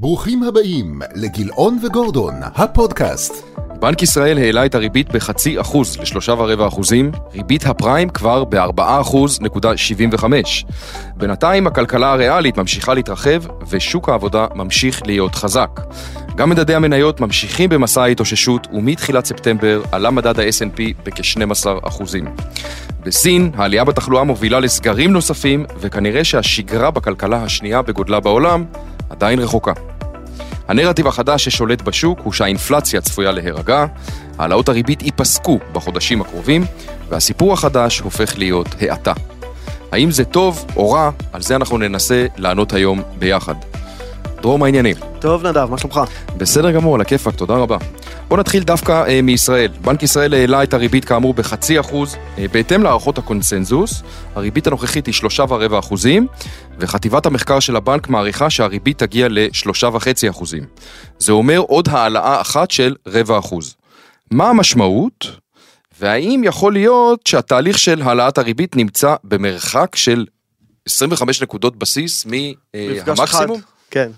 ברוכים הבאים לגילאון וגורדון, הפודקאסט. בנק ישראל העלה את הריבית בחצי אחוז לשלושה ורבע אחוזים, ריבית הפריים כבר בארבעה אחוז נקודה שבעים וחמש. בינתיים הכלכלה הריאלית ממשיכה להתרחב ושוק העבודה ממשיך להיות חזק. גם מדדי המניות ממשיכים במסע ההתאוששות ומתחילת ספטמבר עלה מדד ה-S&P בכ-12 אחוזים. בסין, העלייה בתחלואה מובילה לסגרים נוספים וכנראה שהשגרה בכלכלה השנייה בגודלה בעולם עדיין רחוקה. הנרטיב החדש ששולט בשוק הוא שהאינפלציה צפויה להירגע, העלאות הריבית ייפסקו בחודשים הקרובים, והסיפור החדש הופך להיות האטה. האם זה טוב או רע? על זה אנחנו ננסה לענות היום ביחד. דרור, מה העניינים? טוב נדב, מה שלומך? בסדר גמור, על הכיפאק, תודה רבה. בואו נתחיל דווקא אה, מישראל. בנק ישראל העלה את הריבית כאמור בחצי אחוז, אה, בהתאם להערכות הקונסנזוס. הריבית הנוכחית היא שלושה ורבע אחוזים, וחטיבת המחקר של הבנק מעריכה שהריבית תגיע לשלושה וחצי אחוזים. זה אומר עוד העלאה אחת של רבע אחוז. מה המשמעות? והאם יכול להיות שהתהליך של העלאת הריבית נמצא במרחק של 25 נקודות בסיס מהמקסימום? אחד, כן.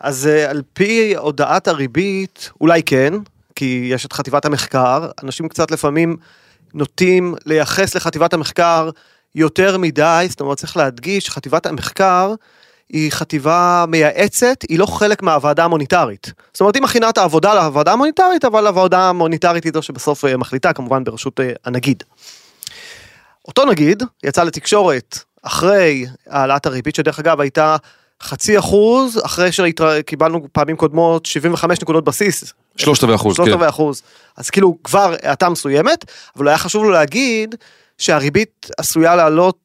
אז אה, על פי הודעת הריבית, אולי כן, כי יש את חטיבת המחקר, אנשים קצת לפעמים נוטים לייחס לחטיבת המחקר יותר מדי, זאת אומרת צריך להדגיש, חטיבת המחקר היא חטיבה מייעצת, היא לא חלק מהוועדה המוניטרית. זאת אומרת היא מכינה את העבודה לוועדה המוניטרית, אבל הוועדה המוניטרית היא זו שבסוף אה, מחליטה, כמובן בראשות אה, הנגיד. אותו נגיד יצא לתקשורת אחרי העלאת הריבית, שדרך אגב הייתה חצי אחוז, אחרי שקיבלנו פעמים קודמות 75 נקודות בסיס. שלושת רבעי אחוז, שלושת כן. רבעי אחוז. אז כאילו כבר האטה מסוימת, אבל היה חשוב לו להגיד שהריבית עשויה לעלות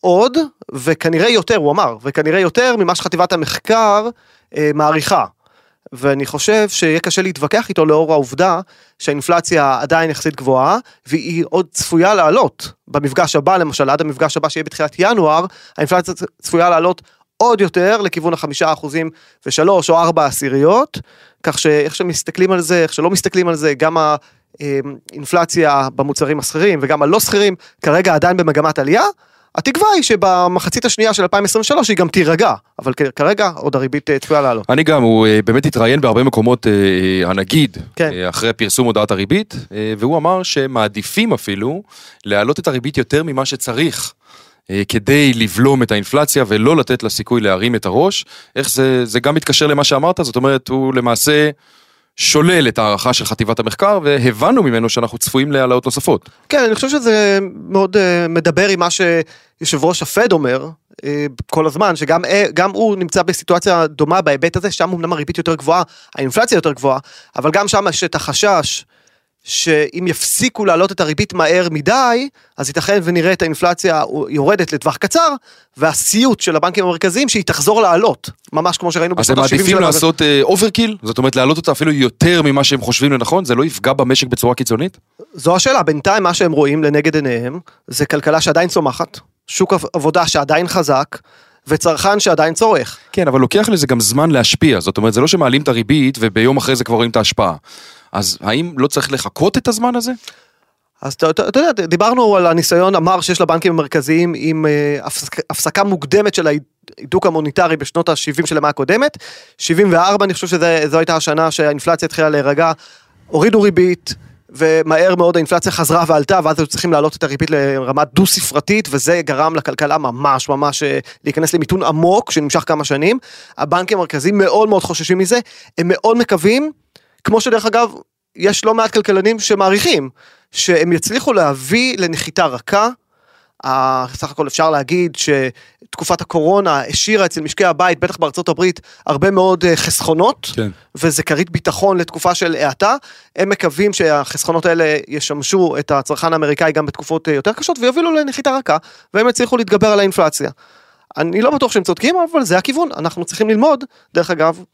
עוד, וכנראה יותר, הוא אמר, וכנראה יותר ממה שחטיבת המחקר אה, מעריכה. ואני חושב שיהיה קשה להתווכח איתו לאור העובדה שהאינפלציה עדיין יחסית גבוהה, והיא עוד צפויה לעלות במפגש הבא, למשל עד המפגש הבא שיהיה בתחילת ינואר, האינפלציה צפויה לעלות עוד יותר לכיוון החמישה אחוזים ושלוש או ארבע עשיריות, כך שאיך שמסתכלים על זה, איך שלא מסתכלים על זה, גם האינפלציה במוצרים השכירים וגם הלא שכירים, כרגע עדיין במגמת עלייה. התקווה היא שבמחצית השנייה של 2023 היא גם תירגע, אבל כרגע עוד הריבית אה, צפויה לעלות. אני גם, הוא אה, באמת התראיין בהרבה מקומות, אה, הנגיד, כן. אחרי פרסום הודעת הריבית, והוא אמר שמעדיפים אפילו להעלות את הריבית יותר ממה שצריך. כדי לבלום את האינפלציה ולא לתת לה סיכוי להרים את הראש. איך זה, זה גם מתקשר למה שאמרת, זאת אומרת, הוא למעשה שולל את ההערכה של חטיבת המחקר, והבנו ממנו שאנחנו צפויים להעלאות נוספות. כן, אני חושב שזה מאוד uh, מדבר עם מה שיושב ראש הפד אומר uh, כל הזמן, שגם גם הוא נמצא בסיטואציה דומה בהיבט הזה, שם אמנם הריבית יותר גבוהה, האינפלציה יותר גבוהה, אבל גם שם יש את החשש. שאם יפסיקו להעלות את הריבית מהר מדי, אז ייתכן ונראה את האינפלציה יורדת לטווח קצר, והסיוט של הבנקים המרכזיים שהיא תחזור לעלות, ממש כמו שראינו בשנות ה-70 של... אז הם מעדיפים לעשות overkill? זאת אומרת להעלות אותה אפילו יותר ממה שהם חושבים לנכון? זה לא יפגע במשק בצורה קיצונית? זו השאלה, בינתיים מה שהם רואים לנגד עיניהם, זה כלכלה שעדיין צומחת, שוק עבודה שעדיין חזק, וצרכן שעדיין צורך. כן, אבל לוקח לזה גם זמן להשפיע, זאת אומרת, זה לא שמעלים את הריבית וביום אחרי זה כבר רואים את ההשפעה. אז האם לא צריך לחכות את הזמן הזה? אז אתה, אתה, אתה יודע, דיברנו על הניסיון המר שיש לבנקים המרכזיים עם uh, הפסק, הפסקה מוקדמת של ההידוק המוניטרי בשנות ה-70 של המאה הקודמת. 74 אני חושב שזו הייתה השנה שהאינפלציה התחילה להירגע, הורידו ריבית. ומהר מאוד האינפלציה חזרה ועלתה ואז היו צריכים להעלות את הריבית לרמה דו ספרתית וזה גרם לכלכלה ממש ממש אה, להיכנס למיתון עמוק שנמשך כמה שנים. הבנקים המרכזיים מאוד מאוד חוששים מזה, הם מאוד מקווים כמו שדרך אגב, יש לא מעט כלכלנים שמעריכים שהם יצליחו להביא לנחיתה רכה. סך הכל אפשר להגיד שתקופת הקורונה השאירה אצל משקי הבית, בטח בארצות הברית, הרבה מאוד אה, חסכונות, כן. וזה כרית ביטחון לתקופה של האטה. הם מקווים שהחסכונות האלה ישמשו את הצרכן האמריקאי גם בתקופות אה, יותר קשות ויובילו לנחיתה רכה, והם יצליחו להתגבר על האינפלציה. אני לא בטוח שהם צודקים, אבל זה הכיוון. אנחנו צריכים ללמוד, דרך אגב,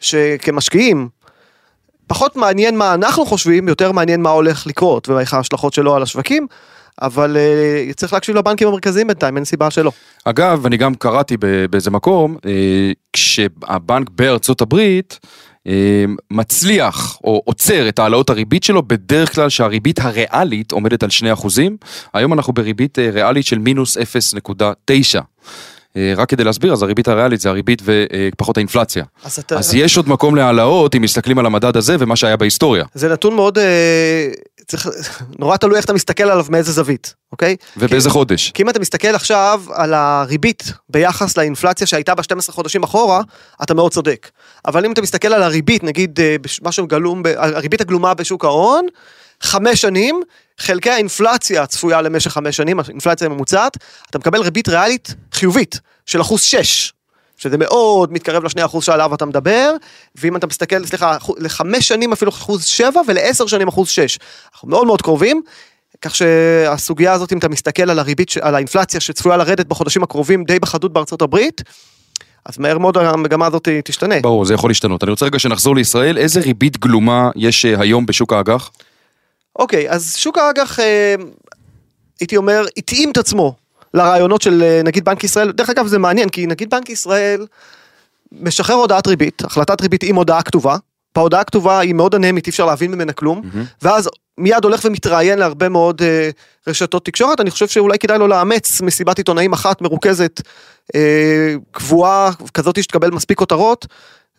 שכמשקיעים, פחות מעניין מה אנחנו חושבים, יותר מעניין מה הולך לקרות ואיך ההשלכות שלו על השווקים. אבל uh, צריך להקשיב לבנקים המרכזיים בינתיים, אין סיבה שלא. אגב, אני גם קראתי באיזה מקום, uh, כשהבנק בארצות הברית uh, מצליח או עוצר את העלאות הריבית שלו, בדרך כלל שהריבית הריאלית עומדת על 2%, היום אנחנו בריבית ריאלית של מינוס 0.9. אה, רק כדי להסביר, אז הריבית הריאלית זה הריבית ופחות האינפלציה. אז אתה... אז יש עוד מקום להעלאות אם מסתכלים על המדד הזה ומה שהיה בהיסטוריה. זה נתון מאוד... אה, צריך... נורא תלוי איך אתה מסתכל עליו מאיזה זווית, אוקיי? ובאיזה חודש. כי אם אתה מסתכל עכשיו על הריבית ביחס לאינפלציה שהייתה ב-12 חודשים אחורה, אתה מאוד צודק. אבל אם אתה מסתכל על הריבית, נגיד אה, בש- משהו גלום, ב- הריבית הגלומה בשוק ההון, חמש שנים, חלקי האינפלציה הצפויה למשך חמש שנים, האינפלציה הממוצעת, אתה מקבל ריבית ריאלית חיובית של אחוז שש. שזה מאוד מתקרב לשני אחוז שעליו אתה מדבר, ואם אתה מסתכל, סליחה, לחמש שנים אפילו אחוז שבע, ולעשר שנים אחוז שש. אנחנו מאוד מאוד קרובים, כך שהסוגיה הזאת, אם אתה מסתכל על הריבית, על האינפלציה שצפויה לרדת בחודשים הקרובים די בחדות בארצות הברית, אז מהר מאוד המגמה הזאת תשתנה. ברור, זה יכול להשתנות. אני רוצה רגע שנחזור לישראל, איזה ריבית גלומה יש אה, היום בשוק האג"ח? אוקיי, אז שוק האג"ח, אה, הייתי אומר, התאים את עצמו לרעיונות של אה, נגיד בנק ישראל. דרך אגב, זה מעניין, כי נגיד בנק ישראל משחרר הודעת ריבית, החלטת ריבית עם הודעה כתובה. בהודעה הכתובה היא מאוד אנמית, אי אפשר להבין ממנה כלום, ואז מיד הולך ומתראיין להרבה מאוד אה, רשתות תקשורת, אני חושב שאולי כדאי לו לאמץ מסיבת עיתונאים אחת מרוכזת, אה, קבועה, כזאת שתקבל מספיק כותרות,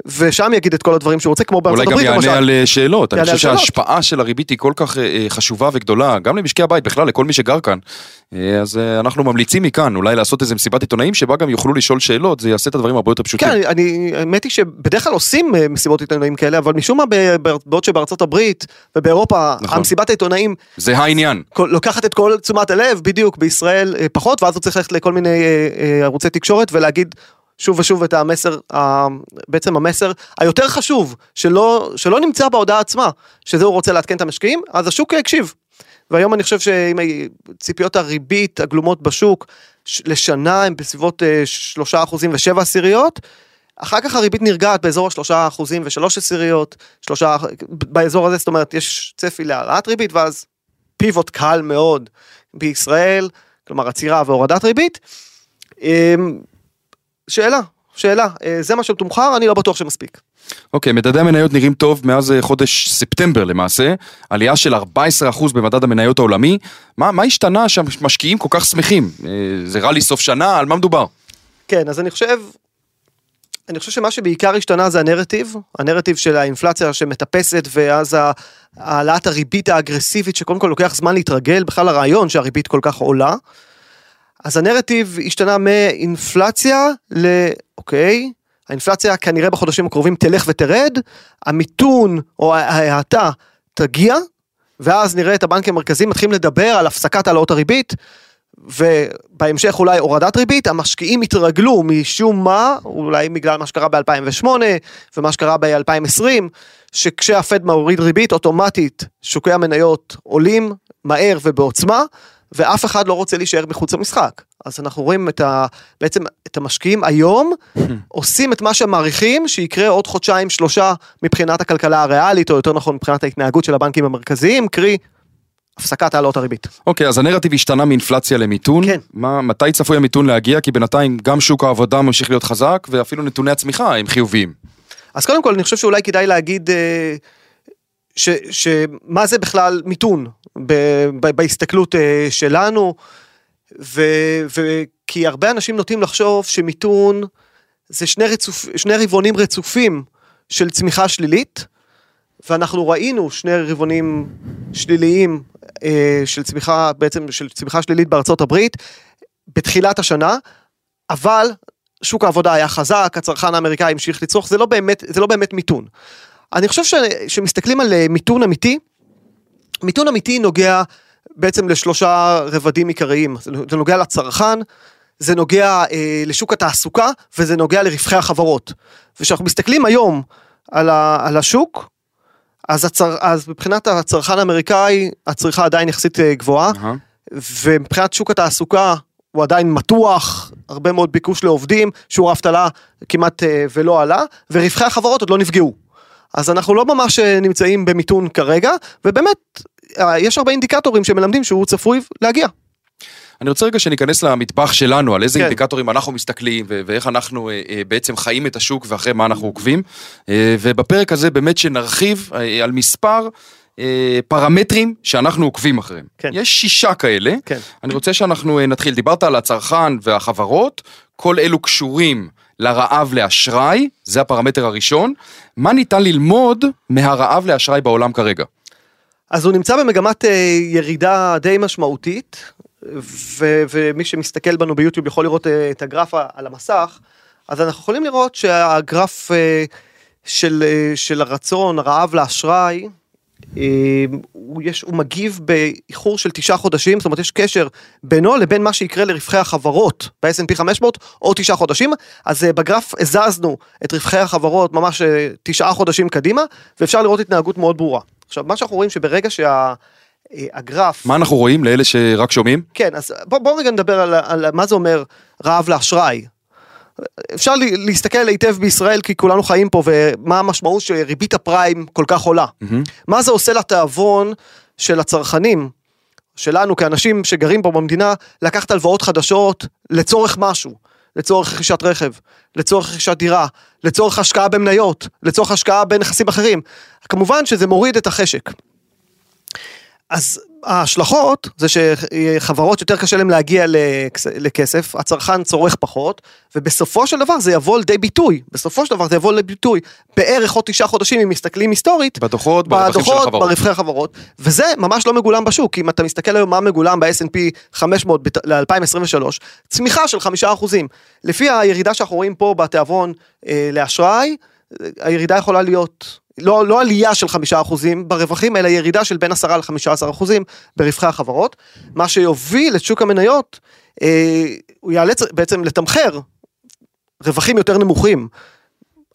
ושם יגיד את כל הדברים שהוא רוצה, כמו בארצות אולי גם הברית למשל. יענה על אה, שאלות. אני יענה חושב על. שההשפעה של הריבית היא כל כך אה, אה, חשובה וגדולה, גם למשקי הבית, בכלל, לכל מי שגר כאן. אז אנחנו ממליצים מכאן אולי לעשות איזה מסיבת עיתונאים שבה גם יוכלו לשאול שאלות, זה יעשה את הדברים הרבה יותר פשוטים. כן, אני- האמת היא שבדרך כלל עושים מסיבות עיתונאים כאלה, אבל משום מה, בעוד שבארצות הברית ובאירופה, נכון. המסיבת העיתונאים זה העניין. לוקחת את כל תשומת הלב, בדיוק, בישראל פחות, ואז הוא צריך ללכת לכל מיני ערוצי תקשורת ולהגיד שוב ושוב את המסר, בעצם המסר היותר חשוב, שלא, שלא נמצא בהודעה עצמה, שזה הוא רוצה לעדכן את המשקיעים, אז השוק הקשיב. והיום אני חושב שעם ציפיות הריבית הגלומות בשוק, לשנה הם בסביבות אה, שלושה אחוזים ושבע עשיריות, אחר כך הריבית נרגעת באזור השלושה אחוזים ושלוש עשיריות, שלושה, באזור הזה, זאת אומרת, יש צפי להעלאת ריבית, ואז פיבוט קל מאוד בישראל, כלומר עצירה והורדת ריבית. שאלה, שאלה, אה, זה מה שמתומחר, אני לא בטוח שמספיק. אוקיי, מדדי המניות נראים טוב מאז אה, חודש ספטמבר למעשה, עלייה של 14% במדד המניות העולמי. מה, מה השתנה שהמשקיעים כל כך שמחים? אה, זה רלי סוף שנה, על מה מדובר? כן, אז אני חושב, אני חושב שמה שבעיקר השתנה זה הנרטיב, הנרטיב של האינפלציה שמטפסת ואז העלאת הריבית האגרסיבית שקודם כל לוקח זמן להתרגל, בכלל הרעיון שהריבית כל כך עולה. אז הנרטיב השתנה מאינפלציה ל... אוקיי, האינפלציה כנראה בחודשים הקרובים תלך ותרד, המיתון או ההאטה תגיע, ואז נראה את הבנקים המרכזיים מתחילים לדבר על הפסקת העלאות הריבית, ובהמשך אולי הורדת ריבית, המשקיעים התרגלו משום מה, אולי בגלל מה שקרה ב-2008 ומה שקרה ב-2020, שכשהפד מוריד ריבית אוטומטית שוקי המניות עולים מהר ובעוצמה, ואף אחד לא רוצה להישאר מחוץ למשחק. אז אנחנו רואים את ה, בעצם את המשקיעים היום עושים את מה שהם מעריכים שיקרה עוד חודשיים שלושה מבחינת הכלכלה הריאלית, או יותר נכון מבחינת ההתנהגות של הבנקים המרכזיים, קרי הפסקת העלאות הריבית. אוקיי, אז הנרטיב השתנה מאינפלציה למיתון. כן. מה, מתי צפוי המיתון להגיע? כי בינתיים גם שוק העבודה ממשיך להיות חזק, ואפילו נתוני הצמיחה הם חיוביים. אז קודם כל אני חושב שאולי כדאי להגיד אה, ש, שמה זה בכלל מיתון ב, בהסתכלות אה, שלנו, ו, ו, כי הרבה אנשים נוטים לחשוב שמיתון זה שני, רצופ, שני רבעונים רצופים של צמיחה שלילית, ואנחנו ראינו שני רבעונים שליליים אה, של צמיחה, בעצם של צמיחה שלילית בארצות הברית, בתחילת השנה, אבל שוק העבודה היה חזק, הצרכן האמריקאי המשיך לצרוך, זה לא באמת, זה לא באמת מיתון. אני חושב ש, שמסתכלים על אה, מיתון אמיתי, מיתון אמיתי נוגע בעצם לשלושה רבדים עיקריים, זה נוגע לצרכן, זה נוגע אה, לשוק התעסוקה וזה נוגע לרווחי החברות. וכשאנחנו מסתכלים היום על, ה, על השוק, אז, הצר, אז מבחינת הצרכן האמריקאי הצריכה עדיין יחסית אה, גבוהה, אהה. ומבחינת שוק התעסוקה הוא עדיין מתוח, הרבה מאוד ביקוש לעובדים, שיעור האבטלה כמעט אה, ולא עלה, ורווחי החברות עוד לא נפגעו. אז אנחנו לא ממש אה, נמצאים במיתון כרגע, ובאמת, אה, יש הרבה אינדיקטורים שמלמדים שהוא צפוי להגיע. אני רוצה רגע שניכנס למטבח שלנו, על איזה כן. אינדיקטורים אנחנו מסתכלים, ו- ואיך אנחנו אה, אה, בעצם חיים את השוק ואחרי מה אנחנו עוקבים. אה, ובפרק הזה באמת שנרחיב אה, על מספר אה, פרמטרים שאנחנו עוקבים אחריהם. כן. יש שישה כאלה. כן. אני רוצה שאנחנו אה, נתחיל. דיברת על הצרכן והחברות, כל אלו קשורים לרעב לאשראי, זה הפרמטר הראשון. מה ניתן ללמוד מהרעב לאשראי בעולם כרגע? אז הוא נמצא במגמת אה, ירידה די משמעותית, ו- ומי שמסתכל בנו ביוטיוב יכול לראות אה, את הגרף על המסך, אז אנחנו יכולים לראות שהגרף אה, של, של הרצון, הרעב לאשראי, הוא, יש, הוא מגיב באיחור של תשעה חודשים, זאת אומרת יש קשר בינו לבין מה שיקרה לרווחי החברות ב-S&P 500 או תשעה חודשים, אז אה, בגרף הזזנו את רווחי החברות ממש אה, תשעה חודשים קדימה, ואפשר לראות התנהגות מאוד ברורה. עכשיו מה שאנחנו רואים שברגע שהגרף, מה אנחנו רואים לאלה שרק שומעים? כן, אז בוא, בוא רגע נדבר על, על מה זה אומר רעב לאשראי. אפשר להסתכל היטב בישראל כי כולנו חיים פה ומה המשמעות שריבית הפריים כל כך עולה. מהמם. מה זה עושה לתיאבון של הצרכנים, שלנו כאנשים שגרים פה במדינה, לקחת הלוואות חדשות לצורך משהו, לצורך רכישת רכב, לצורך רכישת דירה, לצורך השקעה במניות, לצורך השקעה בנכסים אחרים. כמובן שזה מוריד את החשק. אז ההשלכות זה שחברות יותר קשה להם להגיע לכס- לכסף, הצרכן צורך פחות, ובסופו של דבר זה יבוא לידי ביטוי, בסופו של דבר זה יבוא לידי ביטוי בערך עוד תשעה חודשים אם מסתכלים היסטורית, בדוחות, בדוחות. ברווחי החברות, וזה ממש לא מגולם בשוק, אם אתה מסתכל היום מה מגולם ב-S&P 500 ל-2023, צמיחה של חמישה אחוזים. לפי הירידה שאנחנו רואים פה בתיאבון אה, לאשראי, אה, הירידה יכולה להיות, לא, לא עלייה של חמישה אחוזים ברווחים, אלא ירידה של בין עשרה לחמישה עשר אחוזים ברווחי החברות, מה שיוביל את שוק המניות, אה, הוא יאלץ בעצם לתמחר רווחים יותר נמוכים.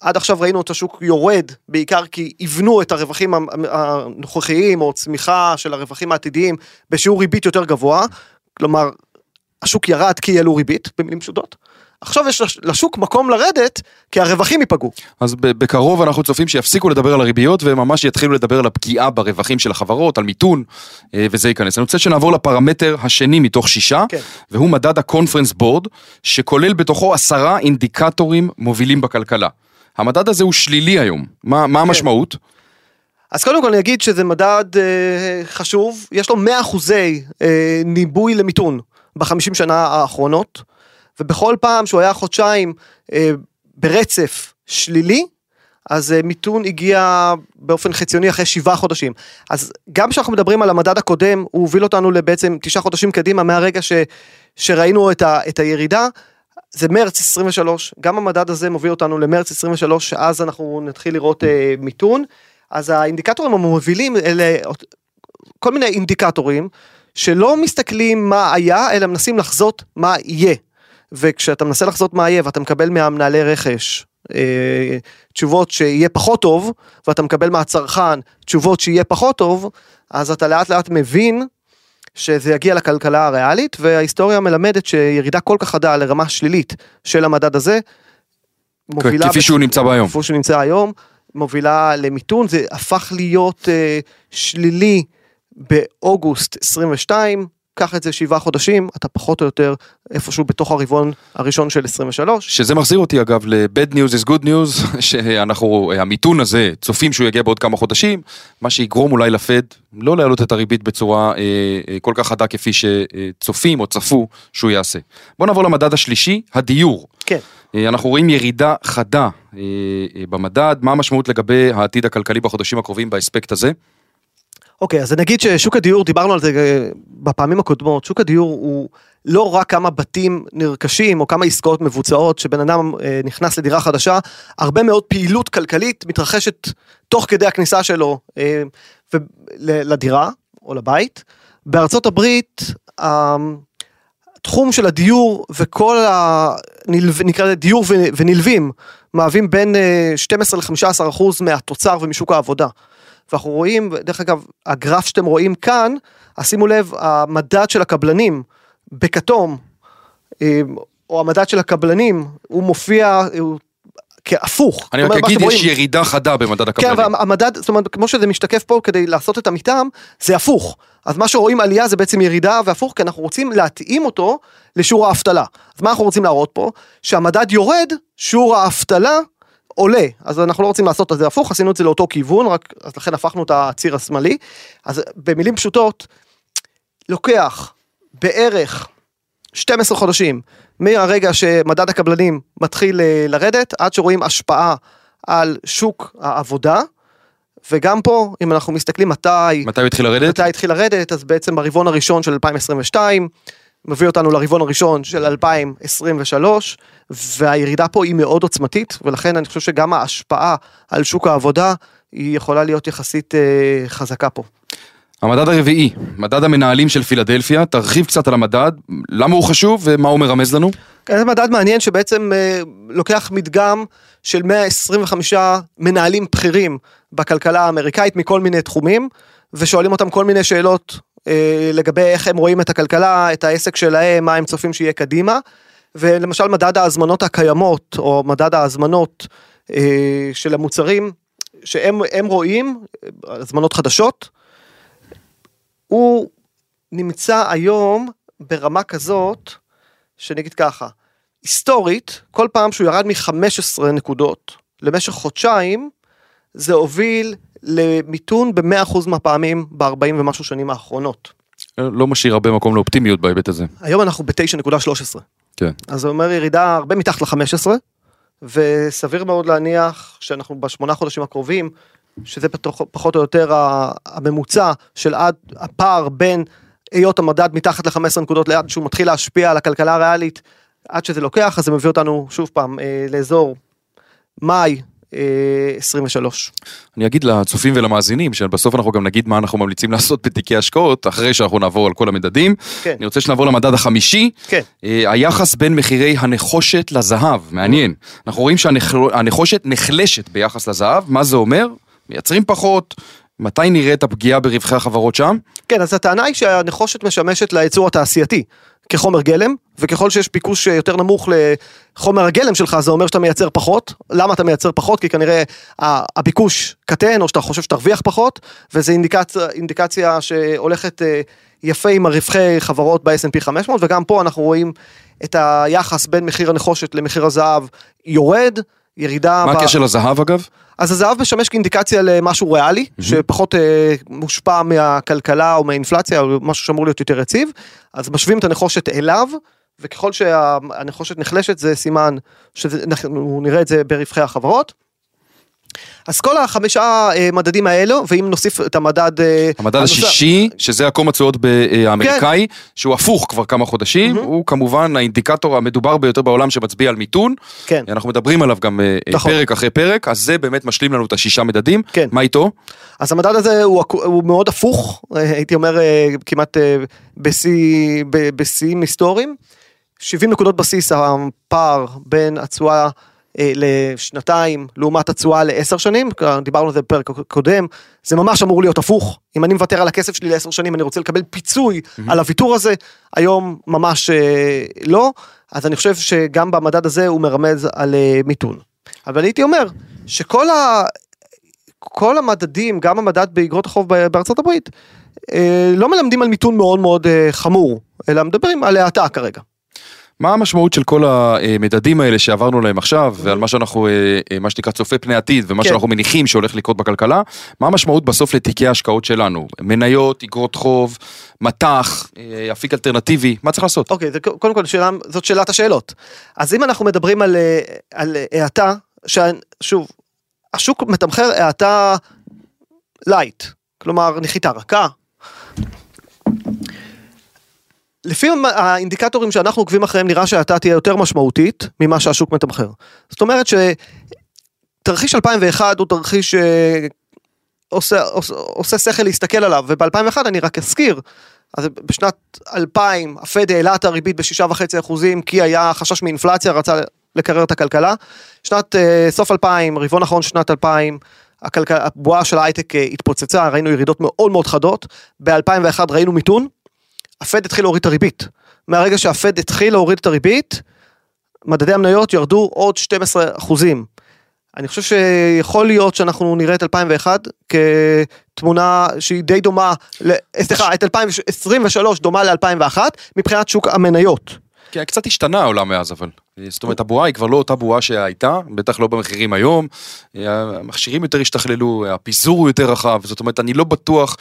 עד עכשיו ראינו את השוק יורד, בעיקר כי יבנו את הרווחים הנוכחיים או צמיחה של הרווחים העתידיים בשיעור ריבית יותר גבוה, כלומר, השוק ירד כי העלו ריבית, במילים פשוטות. עכשיו יש לש- לשוק מקום לרדת, כי הרווחים ייפגעו. אז בקרוב אנחנו צופים שיפסיקו לדבר על הריביות וממש יתחילו לדבר על הפגיעה ברווחים של החברות, על מיתון, אה, וזה ייכנס. אני רוצה שנעבור לפרמטר השני מתוך שישה, כן. והוא מדד הקונפרנס בורד, שכולל בתוכו עשרה אינדיקטורים מובילים בכלכלה. המדד הזה הוא שלילי היום, מה, מה המשמעות? אז קודם כל אני אגיד שזה מדד אה, חשוב, יש לו 100 אחוזי אה, ניבוי למיתון בחמישים שנה האחרונות, ובכל פעם שהוא היה חודשיים אה, ברצף שלילי, אז אה, מיתון הגיע באופן חציוני אחרי שבעה חודשים. אז גם כשאנחנו מדברים על המדד הקודם, הוא הוביל אותנו לבעצם תשעה חודשים קדימה מהרגע ש, שראינו את, ה, את הירידה. זה מרץ 23, גם המדד הזה מוביל אותנו למרץ 23, שאז אנחנו נתחיל לראות אה, מיתון. אז האינדיקטורים המובילים אלה כל מיני אינדיקטורים שלא מסתכלים מה היה, אלא מנסים לחזות מה יהיה. וכשאתה מנסה לחזות מה יהיה ואתה מקבל מהמנהלי רכש אה, תשובות שיהיה פחות טוב, ואתה מקבל מהצרכן תשובות שיהיה פחות טוב, אז אתה לאט לאט מבין שזה יגיע לכלכלה הריאלית, וההיסטוריה מלמדת שירידה כל כך חדה לרמה שלילית של המדד הזה, מובילה... כפי שהוא נמצא היום. איפה שהוא נמצא היום, מובילה למיתון, זה הפך להיות אה, שלילי באוגוסט 22, קח את זה שבעה חודשים, אתה פחות או יותר איפשהו בתוך הרבעון הראשון של 23. שזה מחזיר אותי אגב ל-bad news is good news, שאנחנו, המיתון הזה, צופים שהוא יגיע בעוד כמה חודשים, מה שיגרום אולי לפד לא להעלות את הריבית בצורה אה, אה, כל כך חדה כפי שצופים או צפו שהוא יעשה. בוא נעבור למדד השלישי, הדיור. כן. אה, אנחנו רואים ירידה חדה אה, אה, במדד, מה המשמעות לגבי העתיד הכלכלי בחודשים הקרובים באספקט הזה? אוקיי, אז נגיד ששוק הדיור, דיברנו על זה אה, בפעמים הקודמות, שוק הדיור הוא לא רק כמה בתים נרכשים או כמה עסקאות מבוצעות, שבן אדם אה, נכנס לדירה חדשה, הרבה מאוד פעילות כלכלית מתרחשת תוך כדי הכניסה שלו אה, ו- לדירה או לבית. בארצות הברית, התחום של הדיור וכל ה... נקרא לזה דיור ונלווים, מהווים בין אה, 12 ל-15 אחוז מהתוצר ומשוק העבודה. ואנחנו רואים, דרך אגב, הגרף שאתם רואים כאן, אז שימו לב, המדד של הקבלנים בכתום, אה, או המדד של הקבלנים, הוא מופיע הוא כהפוך. אני רק אגיד, יש ירידה חדה במדד כן, הקבלנים. והמדד, זאת אומרת, כמו שזה משתקף פה כדי לעשות את המתאם, זה הפוך. אז מה שרואים עלייה זה בעצם ירידה והפוך, כי אנחנו רוצים להתאים אותו לשיעור האבטלה. אז מה אנחנו רוצים להראות פה? שהמדד יורד, שיעור האבטלה עולה, אז אנחנו לא רוצים לעשות את זה הפוך, עשינו את זה לאותו כיוון, רק אז לכן הפכנו את הציר השמאלי. אז במילים פשוטות, לוקח בערך 12 חודשים מהרגע שמדד הקבלנים מתחיל אה, לרדת, עד שרואים השפעה על שוק העבודה. וגם פה, אם אנחנו מסתכלים מתי, מתי הוא התחיל לרדת? מתי התחיל לרדת, אז בעצם ברבעון הראשון של 2022, מביא אותנו לרבעון הראשון של 2023, והירידה פה היא מאוד עוצמתית, ולכן אני חושב שגם ההשפעה על שוק העבודה, היא יכולה להיות יחסית אה, חזקה פה. המדד הרביעי, מדד המנהלים של פילדלפיה, תרחיב קצת על המדד, למה הוא חשוב ומה הוא מרמז לנו? כן, זה מדד מעניין שבעצם אה, לוקח מדגם של 125 מנהלים בכירים בכלכלה האמריקאית מכל מיני תחומים, ושואלים אותם כל מיני שאלות אה, לגבי איך הם רואים את הכלכלה, את העסק שלהם, מה הם צופים שיהיה קדימה. ולמשל מדד ההזמנות הקיימות, או מדד ההזמנות אה, של המוצרים, שהם הם רואים, הזמנות חדשות, הוא נמצא היום ברמה כזאת, שנגיד ככה, היסטורית, כל פעם שהוא ירד מ-15 נקודות למשך חודשיים, זה הוביל למיתון ב-100% מהפעמים ב-40 ומשהו שנים האחרונות. לא משאיר הרבה מקום לאופטימיות בהיבט הזה. היום אנחנו ב-9.13. כן. אז זה אומר ירידה הרבה מתחת ל-15, וסביר מאוד להניח שאנחנו בשמונה חודשים הקרובים, שזה פחות או יותר הממוצע של עד הפער בין היות המדד מתחת ל-15 נקודות לעד שהוא מתחיל להשפיע על הכלכלה הריאלית, עד שזה לוקח, אז זה מביא אותנו שוב פעם אה, לאזור מאי 23. אני אגיד לצופים ולמאזינים שבסוף אנחנו גם נגיד מה אנחנו ממליצים לעשות בתיקי השקעות אחרי שאנחנו נעבור על כל המדדים. כן. אני רוצה שנעבור למדד החמישי. כן. אה, היחס בין מחירי הנחושת לזהב, מעניין. אנחנו רואים שהנחושת נחלשת ביחס לזהב, מה זה אומר? מייצרים פחות. מתי נראה את הפגיעה ברווחי החברות שם? כן, אז הטענה היא שהנחושת משמשת לייצור התעשייתי כחומר גלם, וככל שיש ביקוש יותר נמוך לחומר הגלם שלך, זה אומר שאתה מייצר פחות. למה אתה מייצר פחות? כי כנראה הביקוש קטן, או שאתה חושב שתרוויח פחות, וזו אינדיקציה, אינדיקציה שהולכת אה, יפה עם הרווחי חברות ב-S&P 500, וגם פה אנחנו רואים את היחס בין מחיר הנחושת למחיר הזהב יורד, ירידה... מה ב... הקשר לזהב אגב? אז הזהב משמש כאינדיקציה למשהו ריאלי, mm-hmm. שפחות אה, מושפע מהכלכלה או מהאינפלציה, או משהו שאמור להיות יותר יציב, אז משווים את הנחושת אליו, וככל שהנחושת נחלשת זה סימן שאנחנו נראה את זה ברווחי החברות. אז כל החמישה אה, מדדים האלו, ואם נוסיף את המדד... אה, המדד הנוסף- השישי, שזה עקום התשואות האמריקאי, שהוא הפוך כבר כמה חודשים, מהמם. הוא כמובן האינדיקטור המדובר ביותר בעולם שמצביע על מיתון. כן. אנחנו מדברים עליו גם אה, נכון. פרק אחרי פרק, אז זה באמת משלים לנו את השישה מדדים. כן. מה איתו? אז המדד הזה הוא, הוא מאוד הפוך, אה, הייתי אומר אה, כמעט אה, בשיאים היסטוריים. 70 נקודות בסיס הפער בין התשואה אה, לשנתיים לעומת התשואה לעשר שנים, דיברנו על זה בפרק קודם, זה ממש אמור להיות הפוך. אם אני מוותר על הכסף שלי לעשר שנים, אני רוצה לקבל פיצוי על הוויתור הזה, היום ממש אה, לא, אז אני חושב שגם במדד הזה הוא מרמז על אה, מיתון. אבל הייתי אומר שכל ה... כל המדדים, גם המדד באגרות החוב בארצות הברית, אה, לא מלמדים על מיתון מאוד מאוד חמור, אלא מדברים על האטה כרגע. מה המשמעות של כל המדדים האלה שעברנו עליהם עכשיו, ועל מה שאנחנו, אה, אה, מה שנקרא צופה פני עתיד, ומה כן. שאנחנו מניחים שהולך לקרות בכלכלה, מה המשמעות בסוף לתיקי ההשקעות שלנו? מניות, אגרות חוב, מטח, אה, אפיק אלטרנטיבי, מה צריך לעשות? אוקיי, זה, קודם כל שאלה, זאת שאלת השאלות. אז אם אנחנו מדברים על, על האטה, שוב, השוק מתמחר האטה light, כלומר נחיתה רכה. לפי האינדיקטורים שאנחנו עוקבים אחריהם נראה שהאטה תהיה יותר משמעותית ממה שהשוק מתמחר. זאת אומרת שתרחיש 2001 הוא תרחיש שעושה עושה, עושה שכל להסתכל עליו וב-2001 אני רק אזכיר. אז בשנת 2000 הפד העלה את הריבית בשישה וחצי אחוזים כי היה חשש מאינפלציה רצה לקרר את הכלכלה. שנת אה, סוף 2000 רבעון אחרון שנת 2000 הכלכלה, הבועה של ההייטק אה, התפוצצה ראינו ירידות מאוד מאוד חדות ב-2001 ראינו מיתון. הפד התחיל להוריד את הריבית. מהרגע שהפד התחיל להוריד את הריבית, מדדי המניות ירדו עוד 12 אחוזים. אני חושב שיכול להיות שאנחנו נראה את 2001 כתמונה שהיא די דומה, סליחה, את 2023 דומה ל-2001 מבחינת שוק המניות. כן, קצת השתנה העולם מאז אבל. זאת אומרת, הבועה היא כבר לא אותה בועה שהייתה, בטח לא במחירים היום. המכשירים יותר השתכללו, הפיזור הוא יותר רחב, זאת אומרת, אני לא בטוח,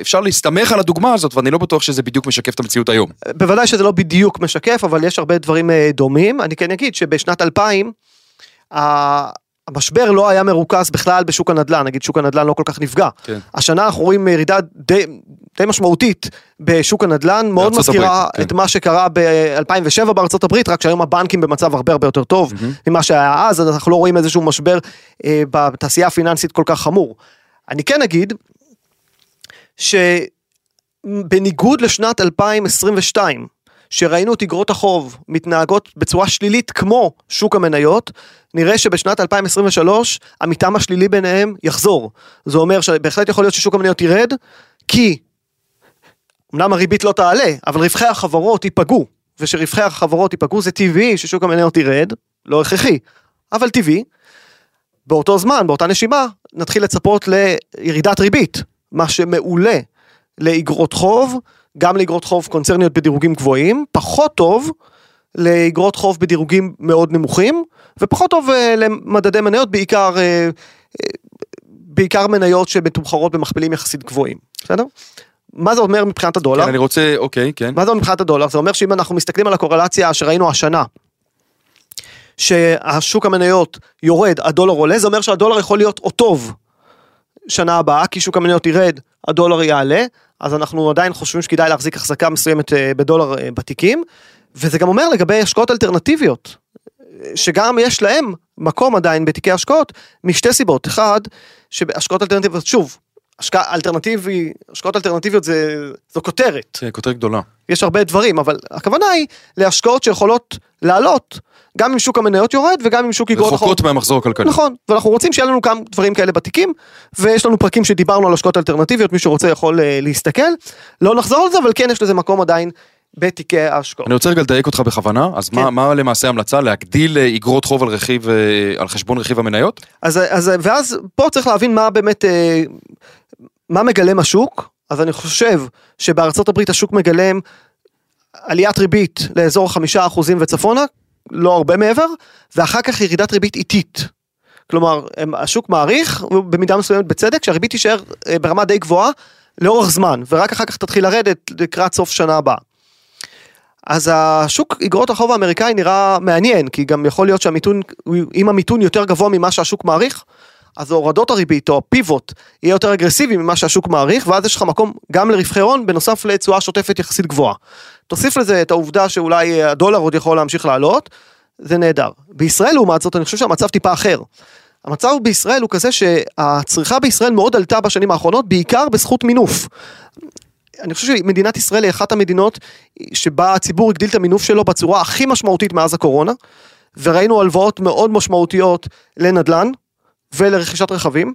אפשר להסתמך על הדוגמה הזאת, ואני לא בטוח שזה בדיוק משקף את המציאות היום. בוודאי שזה לא בדיוק משקף, אבל יש הרבה דברים אה, דומים. אני כן אגיד שבשנת 2000, המשבר לא היה מרוכז בכלל בשוק הנדל"ן, נגיד שוק הנדל"ן לא כל כך נפגע. כן. השנה אנחנו רואים ירידה די, די משמעותית בשוק הנדל"ן, מאוד מזכירה הברית, כן. את מה שקרה ב-2007 בארצות הברית, רק שהיום הבנקים במצב הרבה הרבה יותר טוב ממה שהיה אז, אז אנחנו לא רואים איזשהו משבר אה, בתעשייה הפיננסית כל כך חמור. אני כן אגיד, שבניגוד לשנת 2022, שראינו את אגרות החוב מתנהגות בצורה שלילית כמו שוק המניות, נראה שבשנת 2023 המתאם השלילי ביניהם יחזור. זה אומר שבהחלט יכול להיות ששוק המניות ירד, כי אמנם הריבית לא תעלה, אבל רווחי החברות ייפגעו, ושרווחי החברות ייפגעו זה טבעי ששוק המניות ירד, לא הכרחי, אבל טבעי. באותו זמן, באותה נשימה, נתחיל לצפות לירידת ריבית, מה שמעולה לאגרות חוב, גם לאגרות חוב קונצרניות בדירוגים גבוהים, פחות טוב לאגרות חוב בדירוגים מאוד נמוכים, ופחות טוב אה, למדדי מניות, בעיקר, אה, אה, בעיקר מניות שמתומחרות במכפילים יחסית גבוהים, בסדר? מה זה אומר מבחינת הדולר? כן, אני רוצה, אוקיי, כן. מה זה אומר מבחינת הדולר? זה אומר שאם אנחנו מסתכלים על הקורלציה שראינו השנה, שהשוק המניות יורד, הדולר עולה, זה אומר שהדולר יכול להיות או טוב שנה הבאה, כי שוק המניות ירד, הדולר יעלה, אז אנחנו עדיין חושבים שכדאי להחזיק החזקה מסוימת אה, בדולר אה, בתיקים, וזה גם אומר לגבי השקעות אלטרנטיביות, שגם יש להם מקום עדיין בתיקי השקעות, משתי סיבות. אחד, שהשקעות אלטרנטיביות, שוב, השקעה אלטרנטיבי, השקעות אלטרנטיביות זה, זו כותרת. כן, כותרת גדולה. יש הרבה דברים, אבל הכוונה היא להשקעות שיכולות לעלות, גם אם שוק המניות יורד וגם אם שוק אגרות החוב. רחוקות מהמחזור הכלכלי. נכון, ואנחנו רוצים שיהיה לנו כמה דברים כאלה בתיקים, ויש לנו פרקים שדיברנו על השקעות אלטרנטיביות, מי שרוצה יכול אה, להסתכל. לא נחזור על זה, אבל כן יש לזה מקום עדיין בתיקי ההשקעות. אני רוצה רגע לדייק אותך בכוונה, אז מה, כן. מה למעשה ההמלצה? להגדיל אה, אגרות חוב על רכיב, אה, על חשבון רכיב המניות? אז, אז, ואז פה צריך להבין מה באמת, מה מגלם השוק, אז אני חושב שבארצות הברית השוק מגלם עליית ריבית לאזור חמישה אחוזים וצפונה, לא הרבה מעבר, ואחר כך ירידת ריבית איטית. כלומר, השוק מעריך, במידה מסוימת בצדק, שהריבית תישאר אה, ברמה די גבוהה לאורך זמן, ורק אחר כך תתחיל לרדת לקראת סוף שנה הבאה. אז השוק אגרות החוב האמריקאי נראה מעניין, כי גם יכול להיות שהמיתון, אם המיתון יותר גבוה ממה שהשוק מעריך, אז הורדות הריבית או הפיבוט יהיה יותר אגרסיבי ממה שהשוק מעריך, ואז יש לך מקום גם לרווחי הון, בנוסף לתשואה שוטפת יחסית גבוהה. תוסיף לזה את העובדה שאולי הדולר עוד יכול להמשיך לעלות, זה נהדר. בישראל לעומת זאת, אני חושב שהמצב טיפה אחר. המצב בישראל הוא כזה שהצריכה בישראל מאוד עלתה בשנים האחרונות, בעיקר בזכות מינוף. אני חושב שמדינת ישראל היא אחת המדינות שבה הציבור הגדיל את המינוף שלו בצורה הכי משמעותית מאז הקורונה, וראינו הלוואות מאוד משמעותיות לנדל"ן ולרכישת רכבים.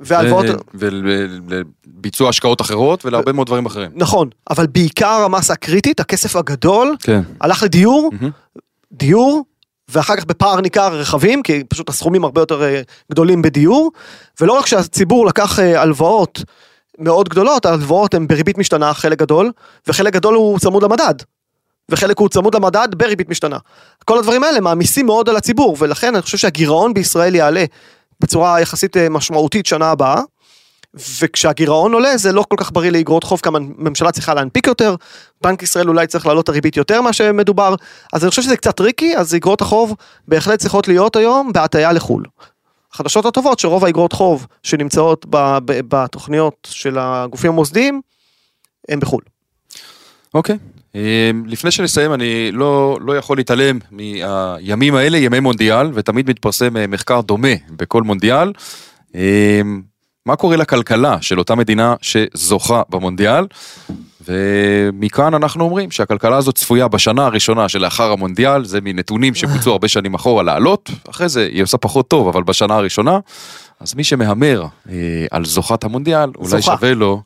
והלוואות, ולביצוע השקעות אחרות ולהרבה מאוד דברים אחרים. נכון, אבל בעיקר המסה הקריטית, הכסף הגדול, כן. הלך לדיור. דיור, ואחר כך בפער ניכר רכבים, כי פשוט הסכומים הרבה יותר אה, גדולים בדיור, ולא רק שהציבור לקח אה, הלוואות מאוד גדולות, ההלוואות הן בריבית משתנה חלק גדול, וחלק גדול הוא צמוד למדד, וחלק הוא צמוד למדד בריבית משתנה. כל הדברים האלה מעמיסים מאוד על הציבור, ולכן אני חושב שהגירעון בישראל יעלה בצורה יחסית אה, משמעותית שנה הבאה. וכשהגירעון עולה זה לא כל כך בריא לאגרות חוב כמה הממשלה צריכה להנפיק יותר, בנק ישראל אולי צריך להעלות את הריבית יותר ממה שמדובר, אז אני חושב שזה קצת tricky, אז אגרות החוב בהחלט צריכות להיות היום בהטיה לחו"ל. החדשות הטובות שרוב האגרות חוב שנמצאות בתוכניות של הגופים המוסדיים הם בחו"ל. אוקיי. אה, לפני שנסיים, אני לא, לא יכול להתעלם מהימים האלה, ימי מונדיאל, ותמיד מתפרסם אה, מחקר דומה בכל מונדיאל. אה, מה קורה לכלכלה של אותה מדינה שזוכה במונדיאל? ומכאן אנחנו אומרים שהכלכלה הזאת צפויה בשנה הראשונה שלאחר המונדיאל, זה מנתונים שבוצעו הרבה שנים אחורה לעלות, אחרי זה היא עושה פחות טוב, אבל בשנה הראשונה, אז מי שמהמר אה, על זוכת המונדיאל, אולי זוכה. שווה לו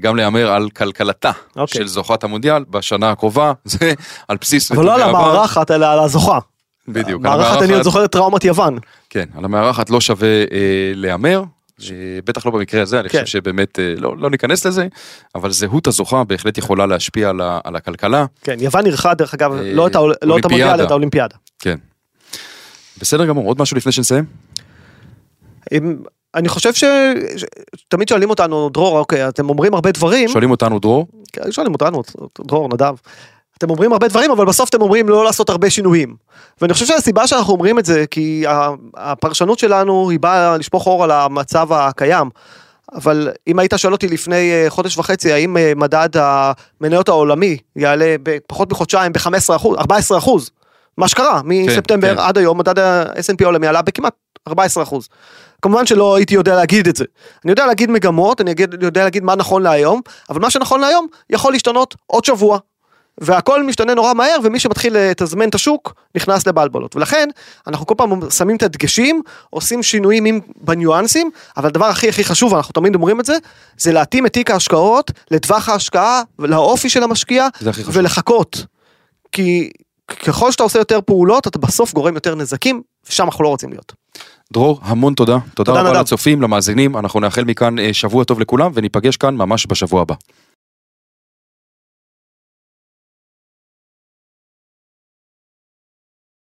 גם להמר על כלכלתה אוקיי. של זוכת המונדיאל בשנה הקרובה, זה על בסיס אבל לא על. המארחת אלא על הזוכה. בדיוק, על מארחת אני עוד זוכר את טראומת יוון. כן, על המארחת לא שווה אה, להמר, אה, בטח לא במקרה הזה, אני כן. חושב שבאמת אה, לא לא ניכנס לזה, אבל זהות הזוכה בהחלט יכולה להשפיע על ה- על הכלכלה. כן, יוון אירחה דרך אגב, אה, לא את האול- לא את. המונדיאל, את האולימפיאדה. כן. בסדר גמור, עוד משהו לפני שנסיים? אני חושב ש... ש- תמיד שואלים אותנו, דרור, אוקיי, אתם אומרים הרבה דברים, שואלים אותנו דרור, כן, שואלים אותנו, דרור, נדב, אתם אומרים הרבה דברים, אבל בסוף אתם אומרים לא לעשות הרבה שינויים. ואני חושב שהסיבה שאנחנו אומרים את זה, כי הפרשנות שלנו היא באה לשפוך אור על המצב הקיים. אבל אם היית שואל אותי לפני אה, חודש וחצי, האם אה, מדד המניות העולמי יעלה בפחות מחודשיים ב-15 אחוז, 14 אחוז, מה שקרה, מספטמבר כן. עד היום, מדד ה-S&P העולמי עלה בכמעט 14 אחוז. כמובן שלא הייתי יודע להגיד את זה. אני יודע להגיד מגמות, אני יודע להגיד מה נכון להיום, אבל מה שנכון להיום יכול להשתנות עוד שבוע. והכל משתנה נורא מהר, ומי שמתחיל לתזמן את השוק, נכנס לבלבלות. ולכן, אנחנו כל פעם שמים את הדגשים, עושים שינויים עם, בניואנסים, אבל הדבר הכי הכי חשוב, אנחנו תמיד אומרים את זה, זה להתאים את תיק ההשקעות לטווח ההשקעה ולאופי של המשקיע. ולחכות. כי ככל שאתה עושה יותר פעולות, אתה בסוף גורם יותר נזקים, ושם אנחנו לא רוצים להיות. דרור, המון תודה. תודה תודה, רבה נדב. לצופים, למאזינים, אנחנו נאחל מכאן אה, שבוע טוב לכולם, וניפגש כאן ממש בשבוע הבא.